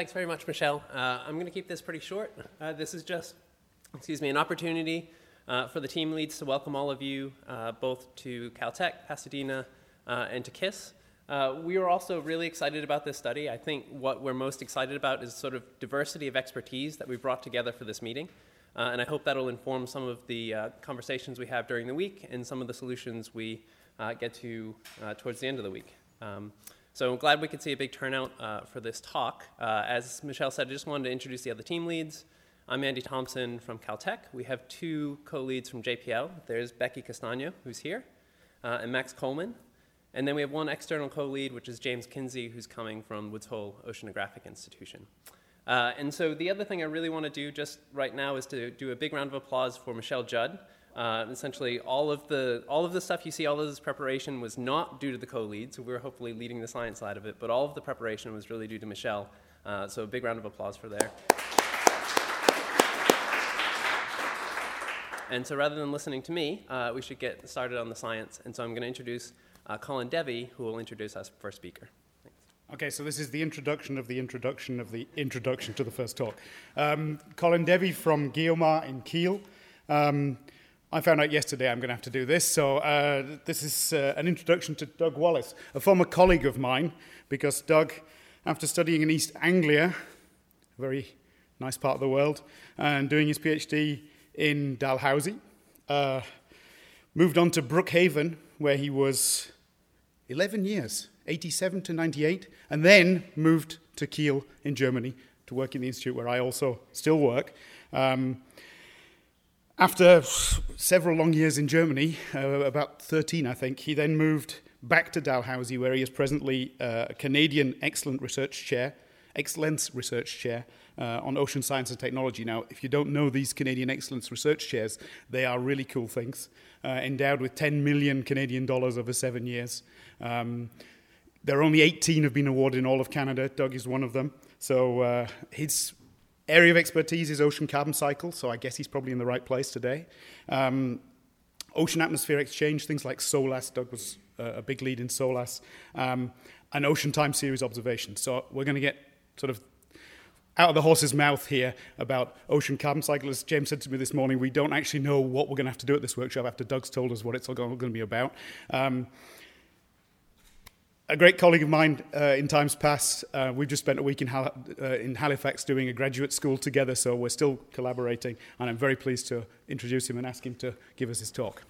thanks very much, Michelle. Uh, I'm going to keep this pretty short. Uh, this is just, excuse me, an opportunity uh, for the team leads to welcome all of you uh, both to Caltech, Pasadena, uh, and to KISS. Uh, we are also really excited about this study. I think what we're most excited about is sort of diversity of expertise that we've brought together for this meeting. And I hope that'll inform some of the conversations we have during the week and some of the solutions we get to towards the end of the week. Um, so I'm glad we could see a big turnout uh, for this talk. Uh, as Michelle said, I just wanted to introduce the other team leads. I'm Andy Thompson from Caltech. We have two co-leads from JPL. There's Becky Castano, who's here, and Max Coleman. And then we have one external co-lead, which is James Kinsey, who's coming from Woods Hole Oceanographic Institution. Uh, and so the other thing I really want to do just right now is to do a big round of applause for Michelle Judd. Uh, essentially, all of the all of the stuff you see, all of this preparation was not due to the co-lead, so we are hopefully leading the science side of it. But all of the preparation was really due to Michelle. Uh, so a big round of applause for there. And so rather than listening to me, uh, we should get started on the science. And so I'm going to introduce uh, Colin Devey, who will introduce us first speaker. Okay, so this is the introduction of the introduction of the introduction to the first talk. Um, Colin Devey from GEOMAR in Kiel. Um, I found out yesterday I'm going to have to do this, so uh, this is uh, an introduction to Doug Wallace, a former colleague of mine, because Doug, after studying in East Anglia, a very nice part of the world, and doing his PhD in Dalhousie, uh, moved on to Brookhaven, where he was 11 years 87 to 98, and then moved to Kiel in Germany to work in the institute where I also still work. Um, after several long years in Germany, uh, about 13, I think, he then moved back to Dalhousie, where he is presently uh, a Canadian Excellent Research Chair, Excellence Research Chair uh, on Ocean Science and Technology. Now, if you don't know these Canadian Excellence Research Chairs, they are really cool things, uh, endowed with 10 million Canadian dollars over seven years. Um, there are only 18 have been awarded in all of Canada. Doug is one of them. So uh, his area of expertise is ocean carbon cycle, so I guess he's probably in the right place today. Um, ocean atmosphere exchange, things like SOLAS. Doug was uh, a big lead in SOLAS. Um, and ocean time series observation. So we're going to get sort of out of the horse's mouth here about ocean carbon cycle. As James said to me this morning, we don't actually know what we're going to have to do at this workshop after Doug's told us what it's all going to be about. Um, a great colleague of mine uh, in times past. Uh, we've just spent a week in, Hal- uh, in, Halifax doing a graduate school together, so we're still collaborating, and I'm very pleased to introduce him and ask him to give us his talk.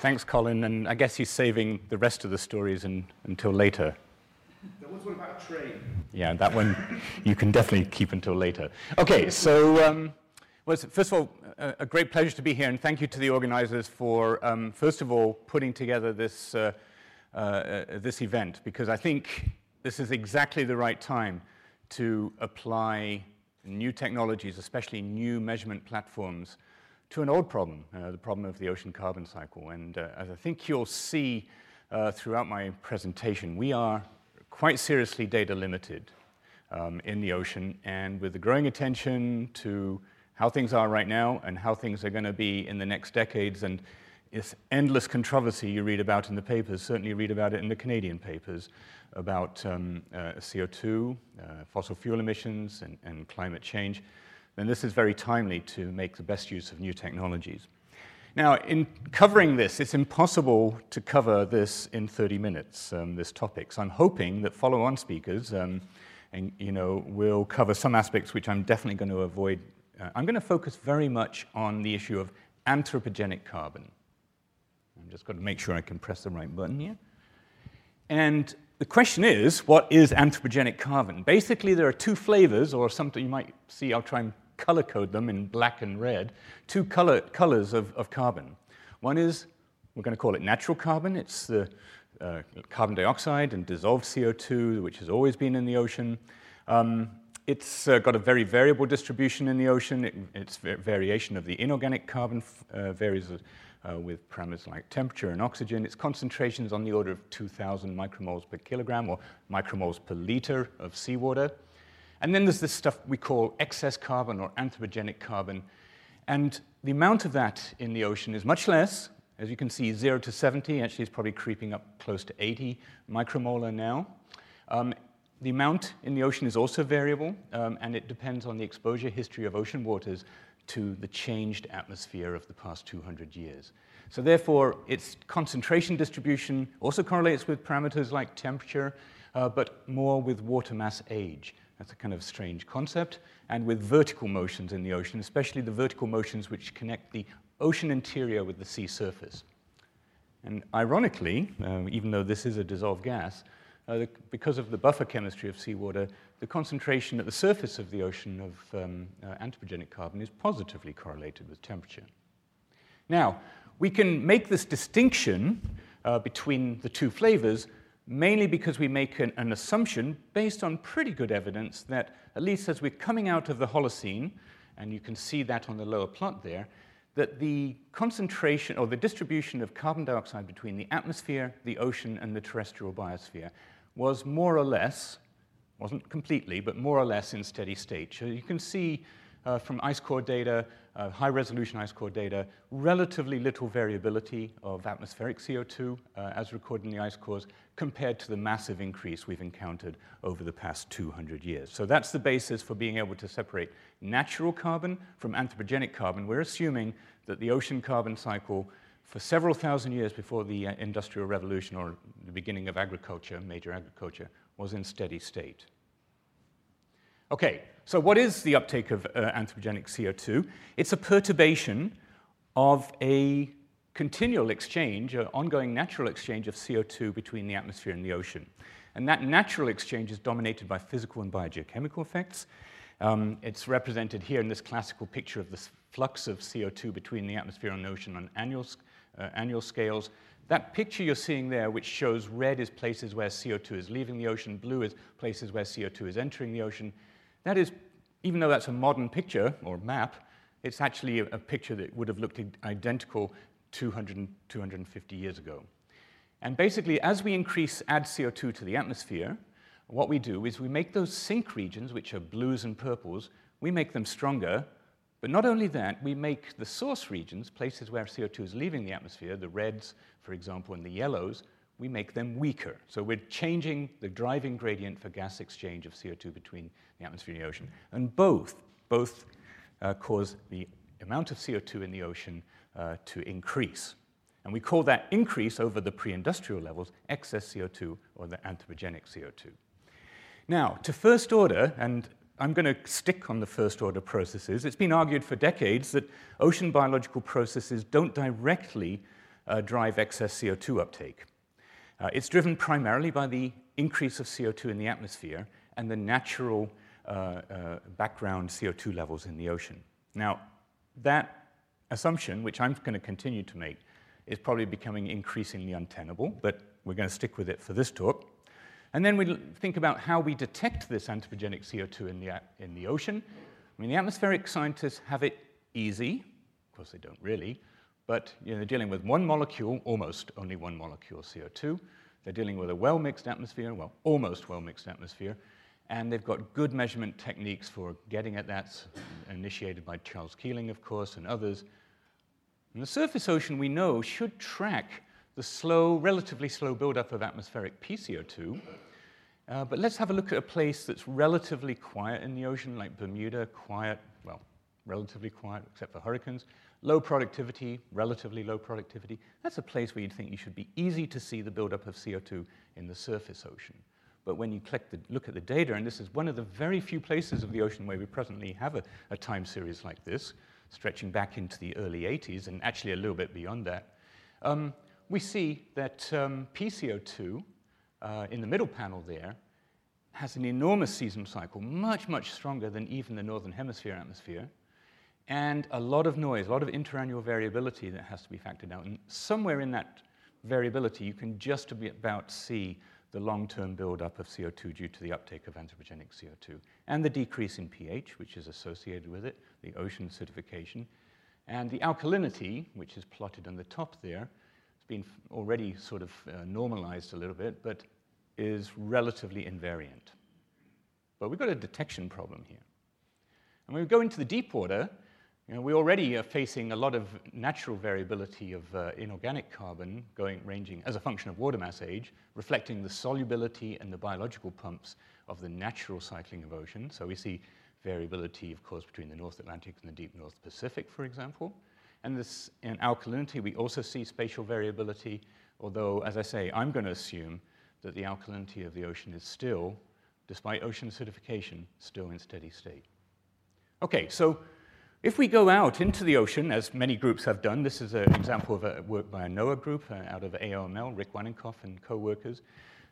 Thanks, Colin, and I guess he's saving the rest of the stories in, until later. There was one about a train. Yeah, that one you can definitely keep until later. Okay, so. Um, well, first of all, a great pleasure to be here, and thank you to the organizers for, um, first of all, putting together this, uh, uh, uh, this event, because I think this is exactly the right time to apply new technologies, especially new measurement platforms, to an old problem, uh, the problem of the ocean carbon cycle. And uh, as I think you'll see uh, throughout my presentation, we are quite seriously data limited um, in the ocean, and with the growing attention to how things are right now and how things are going to be in the next decades. And it's endless controversy you read about in the papers, certainly read about it in the Canadian papers, about um, uh, CO2, uh, fossil fuel emissions, and, and climate change. Then this is very timely to make the best use of new technologies. Now, in covering this, it's impossible to cover this in 30 minutes, um, this topic. So I'm hoping that follow-on speakers um, and, you know, will cover some aspects which I'm definitely going to avoid uh, I'm going to focus very much on the issue of anthropogenic carbon. I'm just going to make sure I can press the right button here. And the question is, what is anthropogenic carbon? Basically, there are two flavors, or something you might see, I'll try and color code them in black and red, two color, colors of, of carbon. One is, we're going to call it natural carbon. It's the uh, carbon dioxide and dissolved CO2, which has always been in the ocean. Um, it's uh, got a very variable distribution in the ocean. It, its variation of the inorganic carbon uh, varies uh, with parameters like temperature and oxygen. Its concentration is on the order of 2,000 micromoles per kilogram or micromoles per liter of seawater. And then there's this stuff we call excess carbon or anthropogenic carbon. And the amount of that in the ocean is much less As you can see, 0 to 70 actually is probably creeping up close to 80 micromolar now. Um, the amount in the ocean is also variable, um, and it depends on the exposure history of ocean waters to the changed atmosphere of the past 200 years. So therefore, its concentration distribution also correlates with parameters like temperature, uh, but more with water mass age. That's a kind of strange concept, and with vertical motions in the ocean, especially the vertical motions which connect the ocean interior with the sea surface. And ironically, uh, even though this is a dissolved gas, uh, the, because of the buffer chemistry of seawater, the concentration at the surface of the ocean of um, uh, anthropogenic carbon is positively correlated with temperature. Now, we can make this distinction uh, between the two flavors mainly because we make an, an, assumption based on pretty good evidence that, at least as we're coming out of the Holocene, and you can see that on the lower plot there, that the concentration or the distribution of carbon dioxide between the atmosphere, the ocean, and the terrestrial biosphere was more or less, wasn't completely, but more or less in steady state. So you can see uh, from ice core data, uh, high resolution ice core data, relatively little variability of atmospheric CO2 uh, as recorded in the ice cores compared to the massive increase we've encountered over the past 200 years. So that's the basis for being able to separate natural carbon from anthropogenic carbon. We're assuming that the ocean carbon cycle for several thousand years before the uh, Industrial Revolution or the beginning of agriculture, major agriculture, was in steady state. Okay, so what is the uptake of uh, anthropogenic CO2? It's a perturbation of a continual exchange, an ongoing natural exchange of CO2 between the atmosphere and the ocean. And that natural exchange is dominated by physical and biogeochemical effects. Um, it's represented here in this classical picture of the flux of CO2 between the atmosphere and the ocean on annual, uh, annual scales. That picture you're seeing there, which shows red is places where CO2 is leaving the ocean, blue is places where CO2 is entering the ocean, that is, even though that's a modern picture or map, it's actually a, a picture that would have looked identical 200, 250 years ago. And basically, as we increase, add CO2 to the atmosphere, what we do is we make those sink regions, which are blues and purples, we make them stronger. But not only that, we make the source regions, places where CO2 is leaving the atmosphere, the reds, for example, and the yellows, we make them weaker. So we're changing the driving gradient for gas exchange of CO2 between the atmosphere and the ocean. And both, both uh, cause the amount of CO2 in the ocean uh, to increase. And we call that increase over the pre-industrial levels excess CO2 or the anthropogenic CO2. Now, to first order, and I'm going to stick on the first order processes. It's been argued for decades that ocean biological processes don't directly uh, drive excess CO2 uptake. Uh, it's driven primarily by the increase of CO2 in the atmosphere and the natural uh, uh, background CO2 levels in the ocean. Now, that assumption, which I'm going to continue to make, is probably becoming increasingly untenable, but we're going to stick with it for this talk. And then we think about how we detect this anthropogenic CO2 in the, in the ocean. I mean, the atmospheric scientists have it easy. Of course, they don't really. But you know, they're dealing with one molecule, almost only one molecule CO2. They're dealing with a well mixed atmosphere, well, almost well mixed atmosphere. And they've got good measurement techniques for getting at that, initiated by Charles Keeling, of course, and others. And the surface ocean, we know, should track the slow, relatively slow buildup of atmospheric PCO2. Uh, but let's have a look at a place that's relatively quiet in the ocean, like Bermuda, quiet, well, relatively quiet, except for hurricanes. Low productivity, relatively low productivity. That's a place where you'd think you should be easy to see the buildup of CO2 in the surface ocean. But when you the, look at the data, and this is one of the very few places of the ocean where we presently have a, a time series like this, stretching back into the early 80s and actually a little bit beyond that, um, we see that um, PCO2 uh, in the middle panel there has an enormous seasonal cycle, much, much stronger than even the northern hemisphere atmosphere and a lot of noise, a lot of interannual variability that has to be factored out. And somewhere in that variability, you can just about see the long-term buildup of CO2 due to the uptake of anthropogenic CO2 and the decrease in pH, which is associated with it, the ocean acidification, and the alkalinity, which is plotted on the top there. Been already sort of uh, normalized a little bit, but is relatively invariant. But we've got a detection problem here. And when we go into the deep water, You know, we already are facing a lot of natural variability of uh, inorganic carbon going, ranging as a function of water mass age, reflecting the solubility and the biological pumps of the natural cycling of ocean. So we see variability, of course, between the North Atlantic and the deep North Pacific, for example. And this, in alkalinity, we also see spatial variability, although, as I say, I'm going to assume that the alkalinity of the ocean is still, despite ocean acidification, still in steady state. Okay, so if we go out into the ocean, as many groups have done, this is an example of a work by a NOAA group uh, out of AOML, Rik Wanninkhof and co-workers.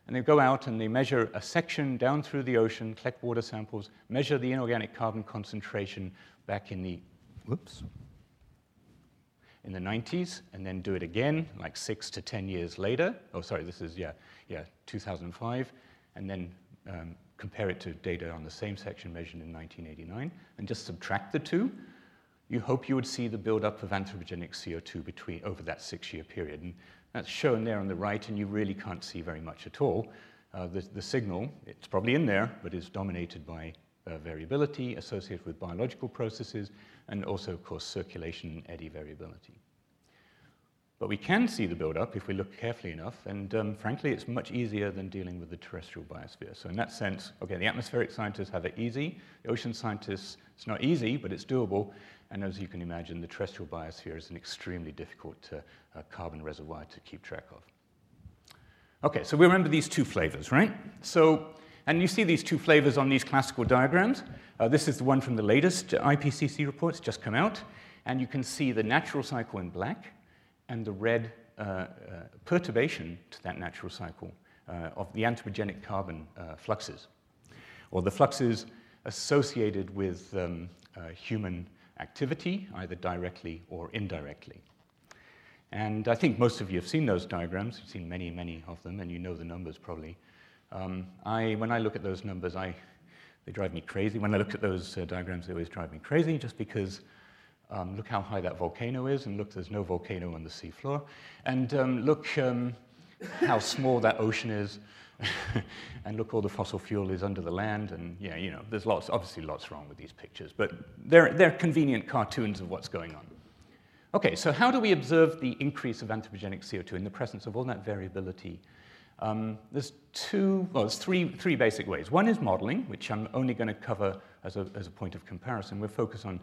And they go out and they measure a section down through the ocean, collect water samples, measure the inorganic carbon concentration back in the, whoops, in the 90s, and then do it again, like six to 10 years later. Oh, sorry, this is, yeah, yeah, 2005, and then um, compare it to data on the same section measured in 1989, and just subtract the two you hope you would see the buildup of anthropogenic CO2 between, over that six-year period. And that's shown there on the right, and you really can't see very much at all. Uh, the, the, signal, it's probably in there, but is dominated by uh, variability associated with biological processes, and also, of course, circulation and eddy variability. But we can see the buildup if we look carefully enough, and um, frankly, it's much easier than dealing with the terrestrial biosphere. So in that sense, okay, the atmospheric scientists have it easy. The ocean scientists, it's not easy, but it's doable. And as you can imagine, the terrestrial biosphere is an extremely difficult uh, uh, carbon reservoir to keep track of. Okay, so we remember these two flavors, right? So, and you see these two flavors on these classical diagrams. Uh, this is the one from the latest IPCC report, it's just come out. And you can see the natural cycle in black and the red uh, uh, perturbation to that natural cycle uh, of the anthropogenic carbon fluxes, or the fluxes associated with um, human activity, either directly or indirectly. And I think most of you have seen those diagrams. You've seen many, many of them, and you know the numbers probably. Um, I, when I look at those numbers, I, they drive me crazy. When I look at those uh, diagrams, they always drive me crazy just because um, look how high that volcano is, and look, there's no volcano on the seafloor. And um, look um, how small that ocean is, and look, all the fossil fuel is under the land, and yeah, you know, there's lots, obviously lots wrong with these pictures, but they're, they're convenient cartoons of what's going on. Okay, so how do we observe the increase of anthropogenic CO2 in the presence of all that variability? Um, there's two, well, there's three, three basic ways. One is modeling, which I'm only going to cover as a, as a point of comparison. We're focused on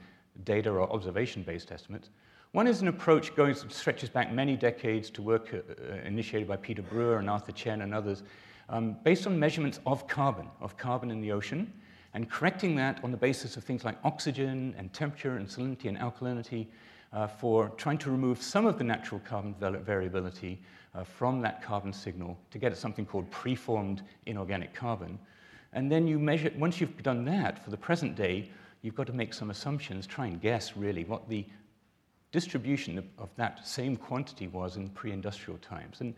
data or observation-based estimates. One is an approach going stretches back many decades to work uh, uh, initiated by Peter Brewer and Arthur Chen and others um, based on measurements of carbon, of carbon in the ocean, and correcting that on the basis of things like oxygen and temperature and salinity and alkalinity uh, for trying to remove some of the natural carbon variability uh, from that carbon signal to get at something called preformed inorganic carbon. And then you measure, once you've done that for the present day, you've got to make some assumptions, try and guess really what the distribution of, of that same quantity was in pre industrial times. And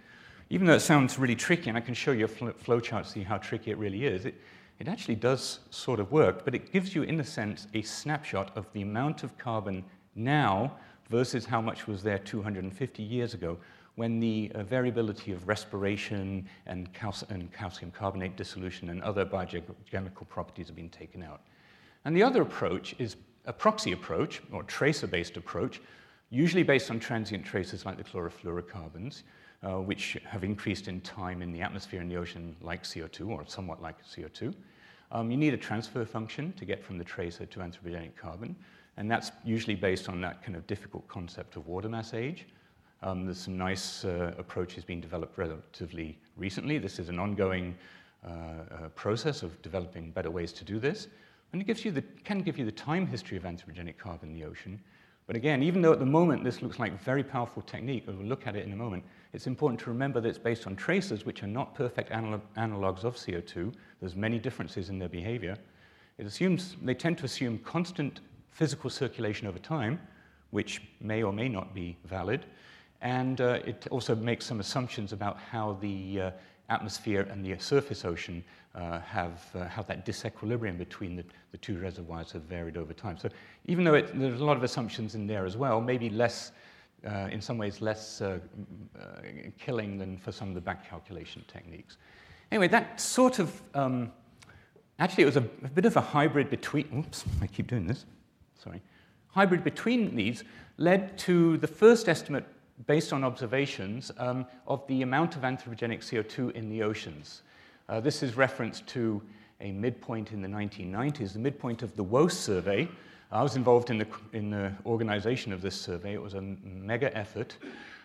even though it sounds really tricky, and I can show you a flowchart to see how tricky it really is, it, it actually does sort of work, but it gives you, in a sense, a snapshot of the amount of carbon now versus how much was there 250 years ago when the uh, variability of respiration and, cal- and, calcium carbonate dissolution and other biochemical properties have been taken out. And the other approach is a proxy approach, or tracer based approach, usually based on transient traces like the chlorofluorocarbons uh, which have increased in time in the atmosphere and the ocean like CO2, or somewhat like CO2. Um, you need a transfer function to get from the tracer to anthropogenic carbon, and that's usually based on that kind of difficult concept of water mass age. Um, there's some nice uh, approaches being developed relatively recently. This is an ongoing uh, uh, process of developing better ways to do this. And it gives you the, can give you the time history of anthropogenic carbon in the ocean. But again, even though at the moment this looks like a very powerful technique, we'll look at it in a moment, it's important to remember that it's based on tracers which are not perfect analog- analogs of CO2. There's many differences in their behavior. It assumes, they tend to assume constant physical circulation over time, which may or may not be valid. And uh, it also makes some assumptions about how the uh, atmosphere and the surface ocean uh, have, uh, how that disequilibrium between the, the two reservoirs have varied over time. So even though it, there's a lot of assumptions in there as well, maybe less uh, in some ways less uh, killing than for some of the back calculation techniques. Anyway, that sort of, um, actually, it was a, a, bit of a hybrid between, oops, I keep doing this, sorry, hybrid between these led to the first estimate based on observations um, of the amount of anthropogenic CO2 in the oceans. Uh, this is reference to a midpoint in the 1990s, the midpoint of the WOCE survey. I was involved in the, in the organization of this survey. It was a mega effort.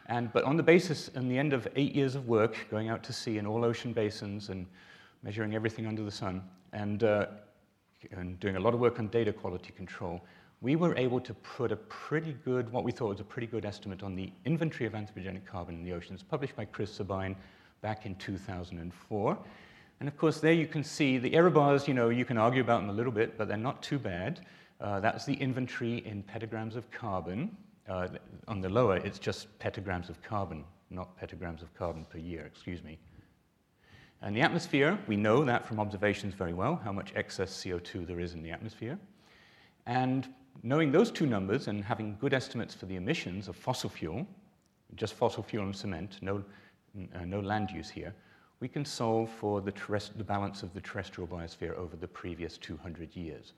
And, but on the basis, in the end of eight years of work, going out to sea in all ocean basins and measuring everything under the sun, and, uh, and doing a lot of work on data quality control, we were able to put a pretty good, what we thought was a pretty good estimate on the inventory of anthropogenic carbon in the oceans, published by Chris Sabine back in 2004. And of course, there you can see the error bars, you know, you can argue about them a little bit, but they're not too bad. Uh, that's the inventory in petagrams of carbon. Uh, on the lower, it's just petagrams of carbon, not petagrams of carbon per year, excuse me. And the atmosphere, we know that from observations very well, how much excess CO2 there is in the atmosphere. And knowing those two numbers and having good estimates for the emissions of fossil fuel, just fossil fuel and cement, no, uh, no land use here, we can solve for the, the, balance of the terrestrial biosphere over the previous 200 years.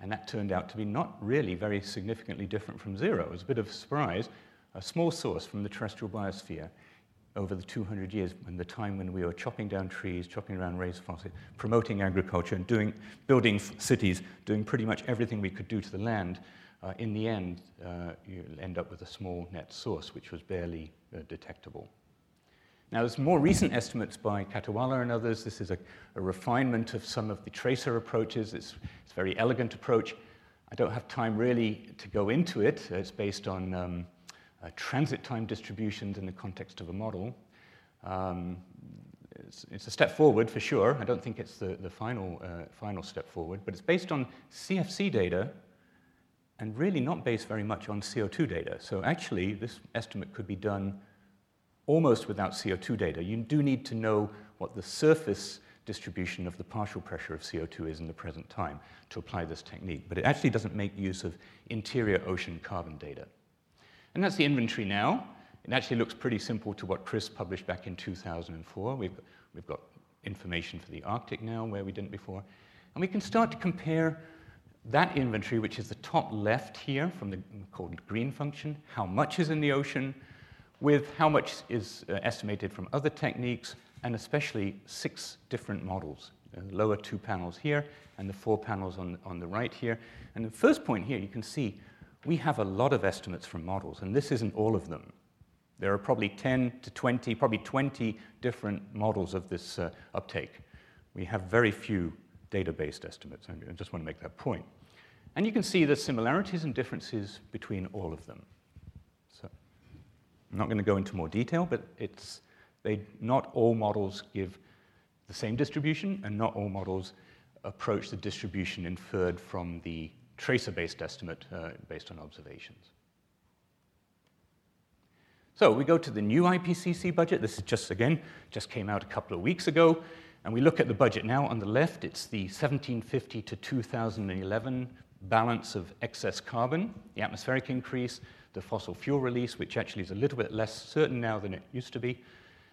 And that turned out to be not really very significantly different from zero. It was a bit of a surprise, a small source from the terrestrial biosphere over the 200 years, when the time when we were chopping down trees, chopping around raised forests, promoting agriculture, and doing, building cities, doing pretty much everything we could do to the land, uh, in the end, uh, you end up with a small net source, which was barely uh, detectable. Now, there's more recent estimates by Khatiwala and others. This is a, a refinement of some of the tracer approaches. It's, it's, a very elegant approach. I don't have time really to go into it. It's based on um, uh, transit time distributions in the context of a model. Um, it's, it's, a step forward for sure. I don't think it's the, the final, uh, final step forward, but it's based on CFC data and really not based very much on CO2 data. So actually, this estimate could be done almost without CO2 data. You do need to know what the surface distribution of the partial pressure of CO2 is in the present time to apply this technique, but it actually doesn't make use of interior ocean carbon data. And that's the inventory now. It actually looks pretty simple to what Chris published back in 2004. We've, we've got information for the Arctic now where we didn't before. And we can start to compare that inventory, which is the top left here from the called green function, how much is in the ocean, with how much is uh, estimated from other techniques, and especially six different models. The lower two panels here, and the four panels on, on the right here. And the first point here, you can see we have a lot of estimates from models, and this isn't all of them. There are probably 10 to 20, probably 20 different models of this uh, uptake. We have very few data-based estimates. I just want to make that point. And you can see the similarities and differences between all of them. So I'm not going to go into more detail, but it's, they, not all models give the same distribution, and not all models approach the distribution inferred from the tracer-based estimate uh, based on observations. So we go to the new IPCC budget. This is just, again, just came out a couple of weeks ago. And we look at the budget now. On the left, it's the 1750 to 2011 balance of excess carbon, the atmospheric increase, the fossil fuel release, which actually is a little bit less certain now than it used to be,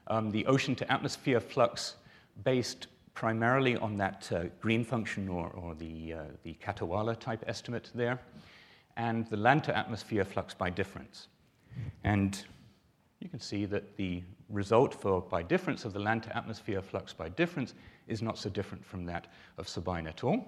um, the ocean to atmosphere flux based primarily on that uh, green function or, or the, uh, the Khatiwala type estimate there, and the land to atmosphere flux by difference. And you can see that the result for by difference of the land to atmosphere flux by difference is not so different from that of Sabine et al.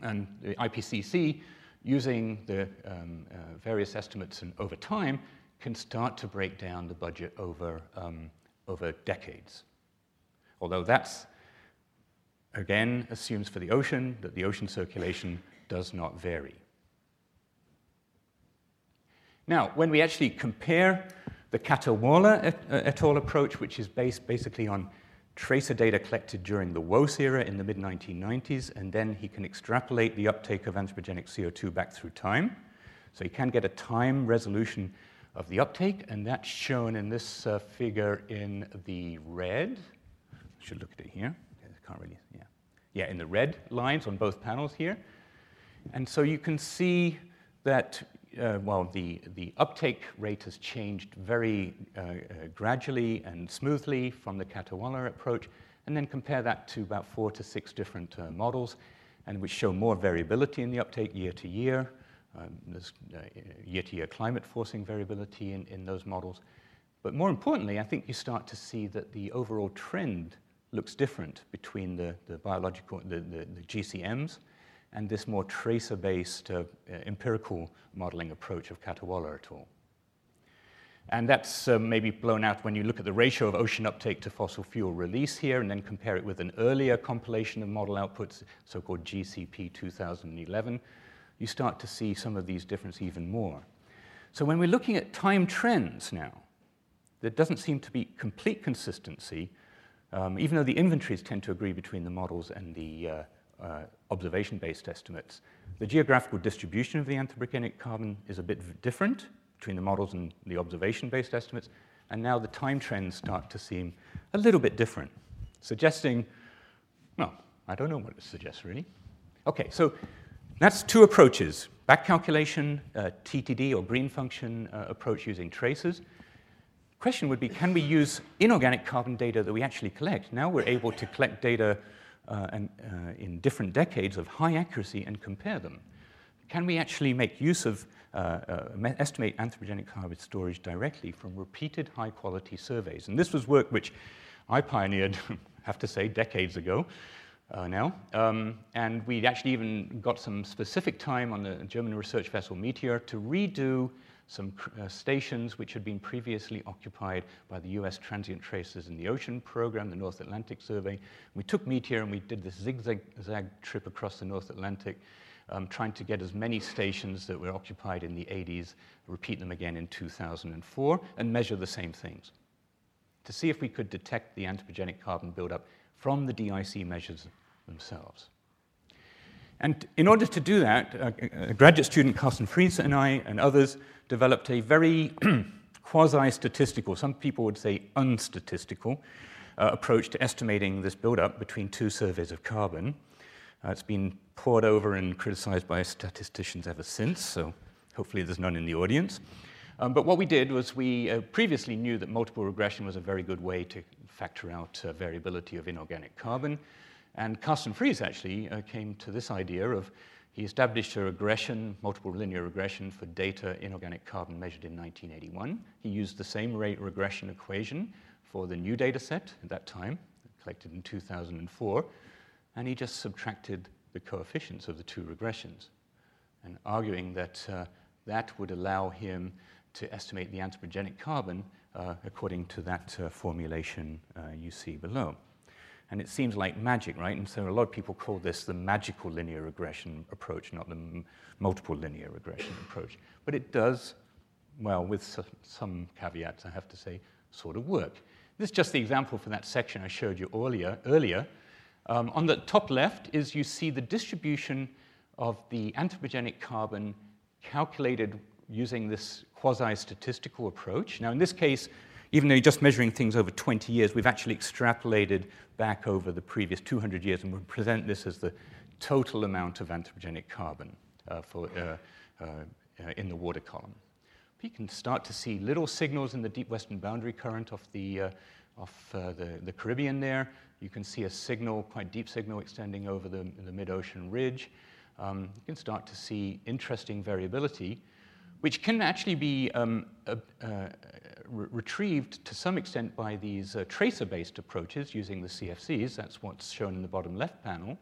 And the IPCC, using the um, uh, various estimates and over time, can start to break down the budget over, um, over decades. Although that's again assumes for the ocean that the ocean circulation does not vary. Now, when we actually compare the Khatiwala et, uh, et al. approach, which is based basically on tracer data collected during the WOCE era in the mid 1990s, and then he can extrapolate the uptake of anthropogenic CO2 back through time. So he can get a time resolution of the uptake, and that's shown in this uh, figure in the red. I should look at it here. Can't really, yeah. Yeah, in the red lines on both panels here. And so you can see that, uh, well, the, the uptake rate has changed very uh, uh, gradually and smoothly from the Khatiwala approach, and then compare that to about four to six different uh, models, and which show more variability in the uptake year to year. Um, there's uh, year-to-year climate forcing variability in, in those models. But more importantly, I think you start to see that the overall trend looks different between the, the biological, the, the, the GCMs and this more tracer-based uh, empirical modeling approach of Khatiwala et al. And that's uh, maybe blown out when you look at the ratio of ocean uptake to fossil fuel release here and then compare it with an earlier compilation of model outputs, so-called GCP 2011. You start to see some of these differences even more. So when we're looking at time trends now, there doesn't seem to be complete consistency, um, even though the inventories tend to agree between the models and the uh, uh, observation-based estimates. The geographical distribution of the anthropogenic carbon is a bit different between the models and the observation-based estimates, and now the time trends start to seem a little bit different, suggesting, well, I don't know what it suggests really. Okay, so that's two approaches, back calculation, uh, TTD or green function uh, approach using traces. The question would be, can we use inorganic carbon data that we actually collect? Now we're able to collect data uh, and, uh, in different decades of high accuracy and compare them. Can we actually make use of uh, uh, estimate anthropogenic carbon storage directly from repeated high quality surveys. And this was work which I pioneered, have to say, decades ago uh, now. Um, and we actually even got some specific time on the German research vessel Meteor to redo some uh, stations which had been previously occupied by the US Transient Tracers in the Ocean Program, the North Atlantic Survey. We took Meteor and we did this zigzag trip across the North Atlantic um, trying to get as many stations that were occupied in the 80s, repeat them again in 2004, and measure the same things to see if we could detect the anthropogenic carbon buildup from the DIC measures themselves. And in order to do that, a, a graduate student, Karsten Friis, and I, and others, developed a very quasi statistical, some people would say unstatistical, uh, approach to estimating this buildup between two surveys of carbon. Uh, it's been pored over and criticized by statisticians ever since, so hopefully there's none in the audience. Um, but what we did was we uh, previously knew that multiple regression was a very good way to factor out uh, variability of inorganic carbon. And Karsten Friis actually uh, came to this idea of he established a regression, multiple linear regression for data inorganic carbon measured in 1981. He used the same rate regression equation for the new data set at that time, collected in 2004 and he just subtracted the coefficients of the two regressions, and arguing that uh, that would allow him to estimate the anthropogenic carbon uh, according to that uh, formulation uh, you see below. And it seems like magic, right? And so a lot of people call this the magical linear regression approach, not the m- multiple linear regression approach. But it does, well, with some caveats, I have to say, sort of work. This is just the example for that section I showed you earlier, earlier um, on the top left is you see the distribution of the anthropogenic carbon calculated using this quasi-statistical approach. Now, in this case, even though you're just measuring things over 20 years, we've actually extrapolated back over the previous 200 years, and we present this as the total amount of anthropogenic carbon uh, for, uh, uh, uh in the water column. You can start to see little signals in the deep western boundary current of the, uh, of, uh, the, the Caribbean there. You can see a signal, quite deep signal, extending over the, the mid-ocean ridge. Um, you can start to see interesting variability, which can actually be um, uh, uh, re- retrieved to some extent by these uh, tracer-based approaches using the CFCs. That's what's shown in the bottom left panel.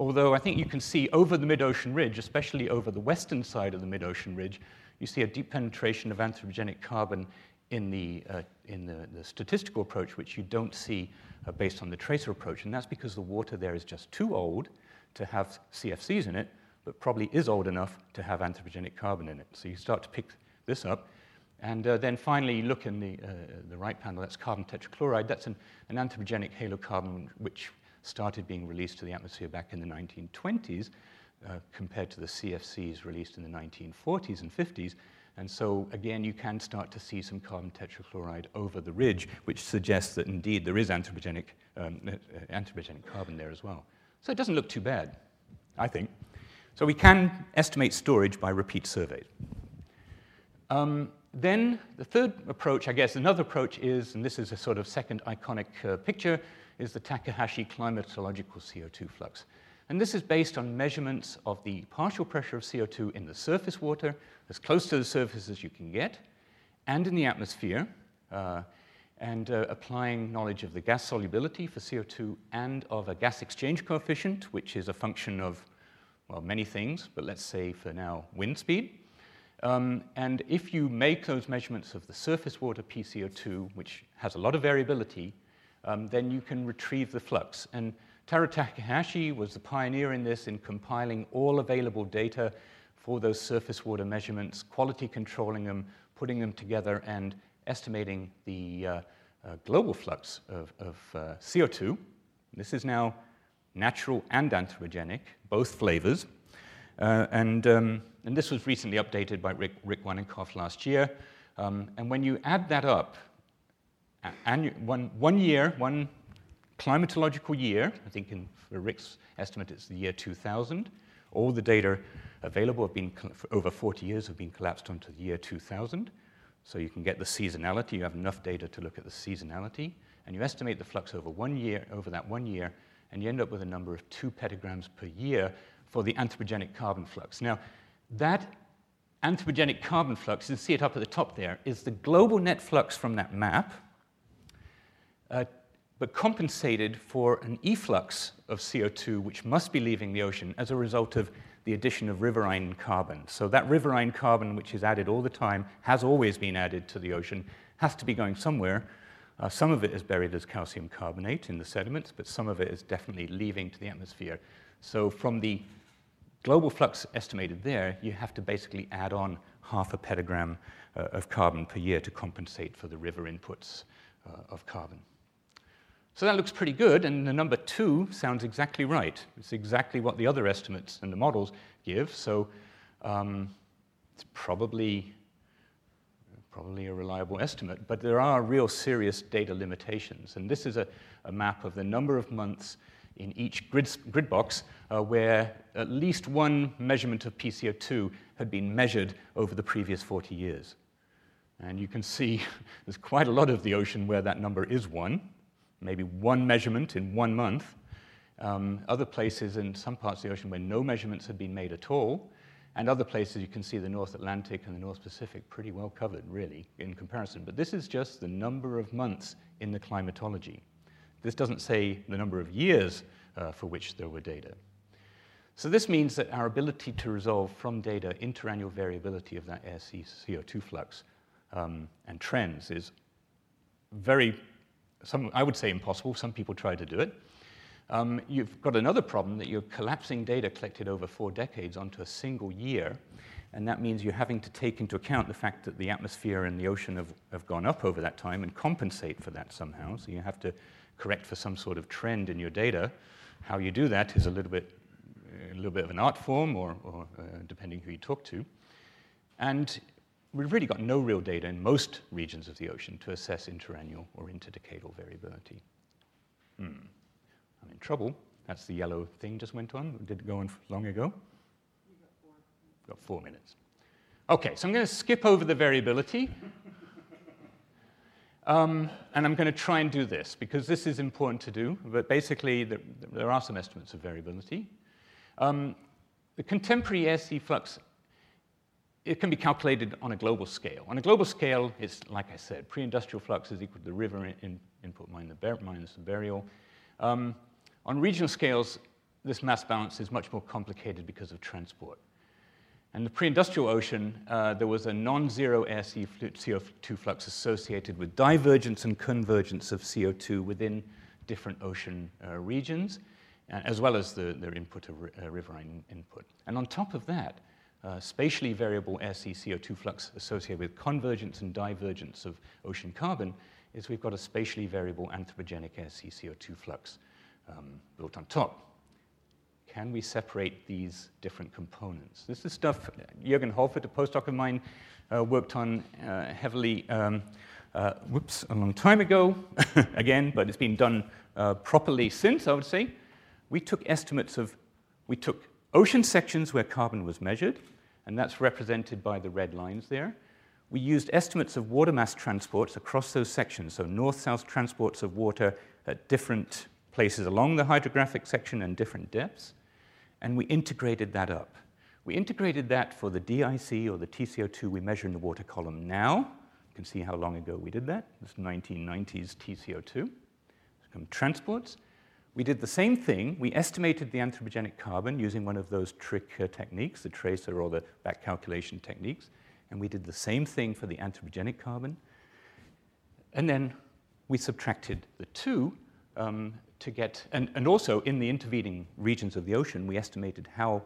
Although I think you can see over the mid-ocean ridge, especially over the western side of the mid-ocean ridge, you see a deep penetration of anthropogenic carbon in the, uh, in the, the, statistical approach, which you don't see uh, based on the tracer approach. And that's because the water there is just too old to have CFCs in it, but probably is old enough to have anthropogenic carbon in it. So you start to pick this up. And uh, then finally, look in the, uh, the right panel, that's carbon tetrachloride. That's an, an anthropogenic halocarbon which started being released to the atmosphere back in the 1920s uh, compared to the CFCs released in the 1940s and 50s. And so, again, you can start to see some carbon tetrachloride over the ridge, which suggests that indeed there is anthropogenic, um, anthropogenic carbon there as well. So it doesn't look too bad, I think. So we can estimate storage by repeat surveys. Um, then the third approach, I guess, another approach is, and this is a sort of second iconic uh, picture, is the Takahashi climatological CO2 flux. And this is based on measurements of the partial pressure of CO2 in the surface water, as close to the surface as you can get, and in the atmosphere, uh, and uh, applying knowledge of the gas solubility for CO2 and of a gas exchange coefficient, which is a function of, well, many things, but let's say for now wind speed. Um, and if you make those measurements of the surface water PCO2, which has a lot of variability, um, then you can retrieve the flux. And Taro Takahashi was the pioneer in this in compiling all available data for those surface water measurements, quality controlling them, putting them together, and estimating the uh, uh, global flux of, of uh, CO2. This is now natural and anthropogenic, both flavors. Uh, and, um, and this was recently updated by Rick, Rick last year. Um, and when you add that up, annu- one, one year, one climatological year, I think in, for Rick's estimate it's the year 2000, all the data available have been, for over 40 years, have been collapsed onto the year 2000. So you can get the seasonality, you have enough data to look at the seasonality, and you estimate the flux over one year, over that one year, and you end up with a number of two petagrams per year for the anthropogenic carbon flux. Now, that anthropogenic carbon flux, you see it up at the top there, is the global net flux from that map, uh, but compensated for an efflux of CO2, which must be leaving the ocean as a result of the addition of riverine carbon. So that riverine carbon, which is added all the time, has always been added to the ocean, has to be going somewhere. Uh, some of it is buried as calcium carbonate in the sediments, but some of it is definitely leaving to the atmosphere. So from the global flux estimated there, you have to basically add on half a petagram uh, of carbon per year to compensate for the river inputs uh, of carbon. So that looks pretty good, and the number two sounds exactly right. It's exactly what the other estimates and the models give, so um, it's probably, probably a reliable estimate. But there are real serious data limitations, and this is a, a map of the number of months in each grid, grid box uh, where at least one measurement of PCO2 had been measured over the previous 40 years. And you can see there's quite a lot of the ocean where that number is one, maybe one measurement in one month. Um, other places in some parts of the ocean where no measurements had been made at all. And other places you can see the North Atlantic and the North Pacific pretty well covered, really, in comparison. But this is just the number of months in the climatology. This doesn't say the number of years uh, for which there were data. So this means that our ability to resolve from data interannual variability of that air CO2 flux um, and trends is very some, I would say impossible. Some people try to do it. Um, you've got another problem that you're collapsing data collected over four decades onto a single year, and that means you're having to take into account the fact that the atmosphere and the ocean have, have gone up over that time and compensate for that somehow. So you have to correct for some sort of trend in your data. How you do that is a little bit, a little bit of an art form, or, or uh, depending who you talk to. And we've really got no real data in most regions of the ocean to assess interannual or interdecadal variability. Hmm. I'm in trouble. That's the yellow thing just went on. Did it go on long ago? Got four. got four minutes. Okay, so I'm going to skip over the variability. um, and I'm going to try and do this because this is important to do. But basically, there, there are some estimates of variability. Um, the contemporary air sea flux it can be calculated on a global scale. On a global scale, it's like I said, pre-industrial flux is equal to the river in, input minus the burial. Um, on regional scales, this mass balance is much more complicated because of transport. And the pre-industrial ocean, uh, there was a non-zero air CO2 flux associated with divergence and convergence of CO2 within different ocean uh, regions, uh, as well as the, input of uh, riverine input. And on top of that, uh, spatially variable air CO2 flux associated with convergence and divergence of ocean carbon is we've got a spatially variable anthropogenic air CO2 flux um, built on top. Can we separate these different components? This is stuff Jürgen Holfort, a postdoc of mine, uh, worked on uh, heavily, um, uh, whoops, a long time ago, again, but it's been done uh, properly since, I would say. We took estimates of, we took ocean sections where carbon was measured, and that's represented by the red lines there. We used estimates of water mass transports across those sections, so north-south transports of water at different places along the hydrographic section and different depths. and we integrated that up. We integrated that for the DIC or the TCO2 we measure in the water column now. You can see how long ago we did that. This 1990s TCO2. Some transports. We did the same thing. We estimated the anthropogenic carbon using one of those trick uh, techniques, the tracer or the back calculation techniques. And we did the same thing for the anthropogenic carbon. And then we subtracted the two um, to get, and, and also in the intervening regions of the ocean, we estimated how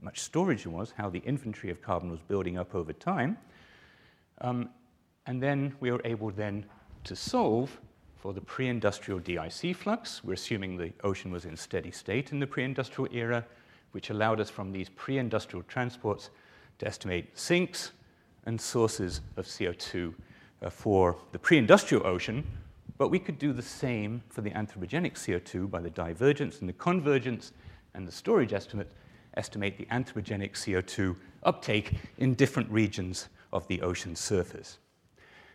much storage there was, how the inventory of carbon was building up over time. Um, and then we were able then to solve for the pre-industrial DIC flux. We're assuming the ocean was in steady state in the pre-industrial era, which allowed us from these pre-industrial transports to estimate sinks and sources of CO2 uh, for the pre-industrial ocean, but we could do the same for the anthropogenic CO2 by the divergence and the convergence and the storage estimate, estimate the anthropogenic CO2 uptake in different regions of the ocean surface.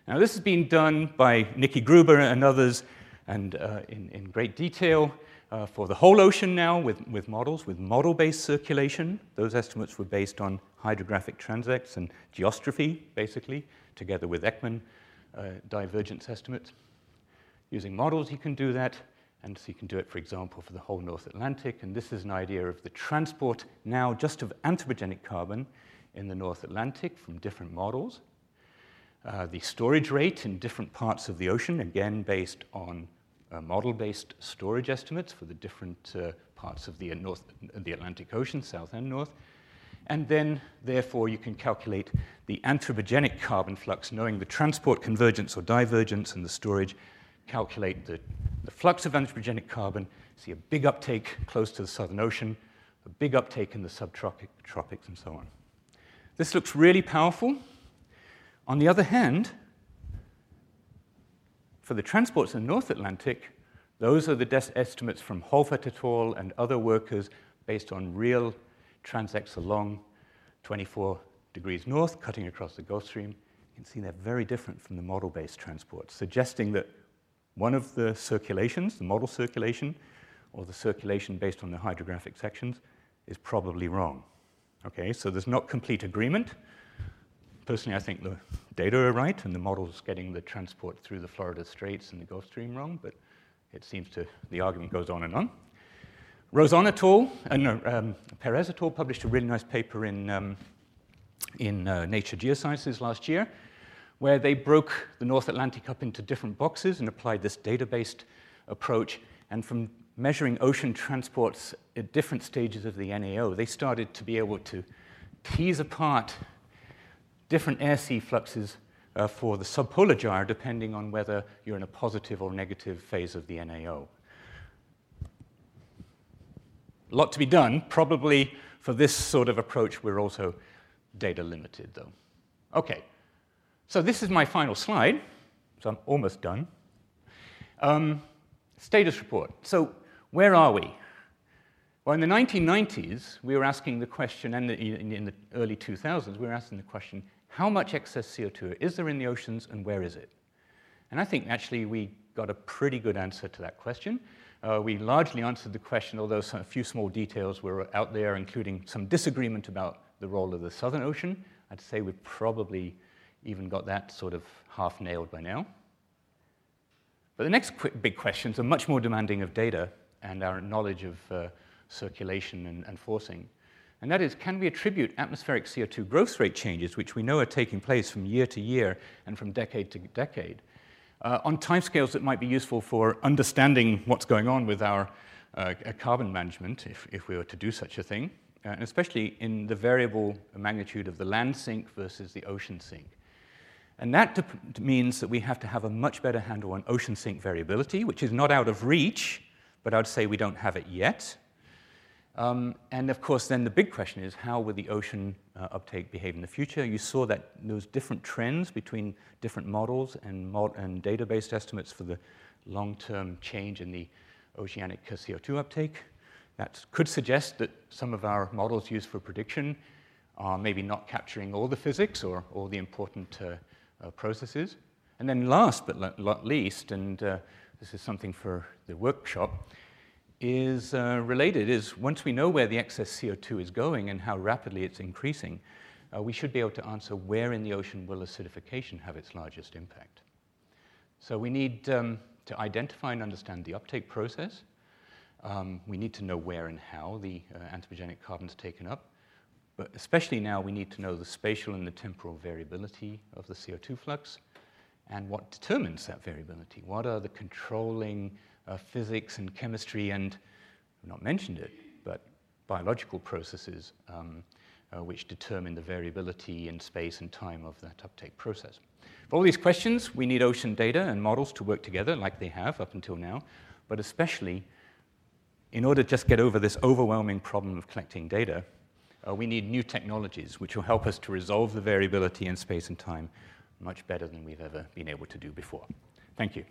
Now, this has been done by Niki Gruber and others, and uh, in, in, great detail uh, for the whole ocean now with, with models, with model based circulation. Those estimates were based on hydrographic transects and geostrophy, basically, together with Ekman uh, divergence estimates. Using models, you can do that. And so you can do it, for example, for the whole North Atlantic. And this is an idea of the transport now just of anthropogenic carbon in the North Atlantic from different models. Uh, the storage rate in different parts of the ocean, again based on uh, model-based storage estimates for the different uh, parts of the, North, the Atlantic Ocean, south and north. And then, therefore, you can calculate the anthropogenic carbon flux, knowing the transport convergence or divergence and the storage, calculate the, the flux of anthropogenic carbon, see a big uptake close to the Southern Ocean, a big uptake in the subtropics, and so on. This looks really powerful. On the other hand, for the transports in the North Atlantic, those are the estimates from Holfort et al. and other workers based on real transects along 24 degrees north, cutting across the Gulf Stream. You can see they're very different from the model based transports, suggesting that one of the circulations, the model circulation, or the circulation based on the hydrographic sections, is probably wrong. Okay, so there's not complete agreement personally, I think the data are right and the model's getting the transport through the Florida Straits and the Gulf Stream wrong, but it seems to, the argument goes on and on. Rozon et al., uh, no, um, Perez et al. published a really nice paper in, um, in uh, Nature Geosciences last year, where they broke the North Atlantic up into different boxes and applied this data-based approach. And from measuring ocean transports at different stages of the NAO, they started to be able to tease apart different air-sea fluxes uh, for the subpolar gyre depending on whether you're in a positive or negative phase of the NAO. A lot to be done. Probably for this sort of approach, we're also data limited, though. Okay, so this is my final slide, so I'm almost done. Um, status report. So, where are we? Well, in the 1990s, we were asking the question, and in the early 2000s, we were asking the question how much excess CO2 is there in the oceans and where is it? And I think actually we got a pretty good answer to that question. Uh, we largely answered the question, although some, a few small details were out there, including some disagreement about the role of the Southern Ocean. I'd say we've probably even got that sort of half nailed by now. But the next big questions are much more demanding of data and our knowledge of uh, circulation and, and forcing and that is can we attribute atmospheric CO2 growth rate changes, which we know are taking place from year to year and from decade to decade, uh, on timescales that might be useful for understanding what's going on with our uh, carbon management, if, if we were to do such a thing, uh, and especially in the variable magnitude of the land sink versus the ocean sink. And that means that we have to have a much better handle on ocean sink variability, which is not out of reach, but I'd say we don't have it yet. Um, and of course, then the big question is how will the ocean uh, uptake behave in the future? You saw that those different trends between different models and, mod- and database estimates for the long term change in the oceanic CO2 uptake. That could suggest that some of our models used for prediction are maybe not capturing all the physics or all the important uh, uh, processes. And then, last but not least, and uh, this is something for the workshop, is uh, related is once we know where the excess CO2 is going and how rapidly it's increasing, uh, we should be able to answer where in the ocean will acidification have its largest impact. So we need um, to identify and understand the uptake process. Um, we need to know where and how the uh, anthropogenic carbon is taken up. But especially now, we need to know the spatial and the temporal variability of the CO2 flux and what determines that variability. What are the controlling uh, physics and chemistry and, I've not mentioned it, but biological processes um, uh, which determine the variability in space and time of that uptake process. For all these questions, we need ocean data and models to work together like they have up until now, but especially in order to just get over this overwhelming problem of collecting data, uh, we need new technologies which will help us to resolve the variability in space and time much better than we've ever been able to do before. Thank you.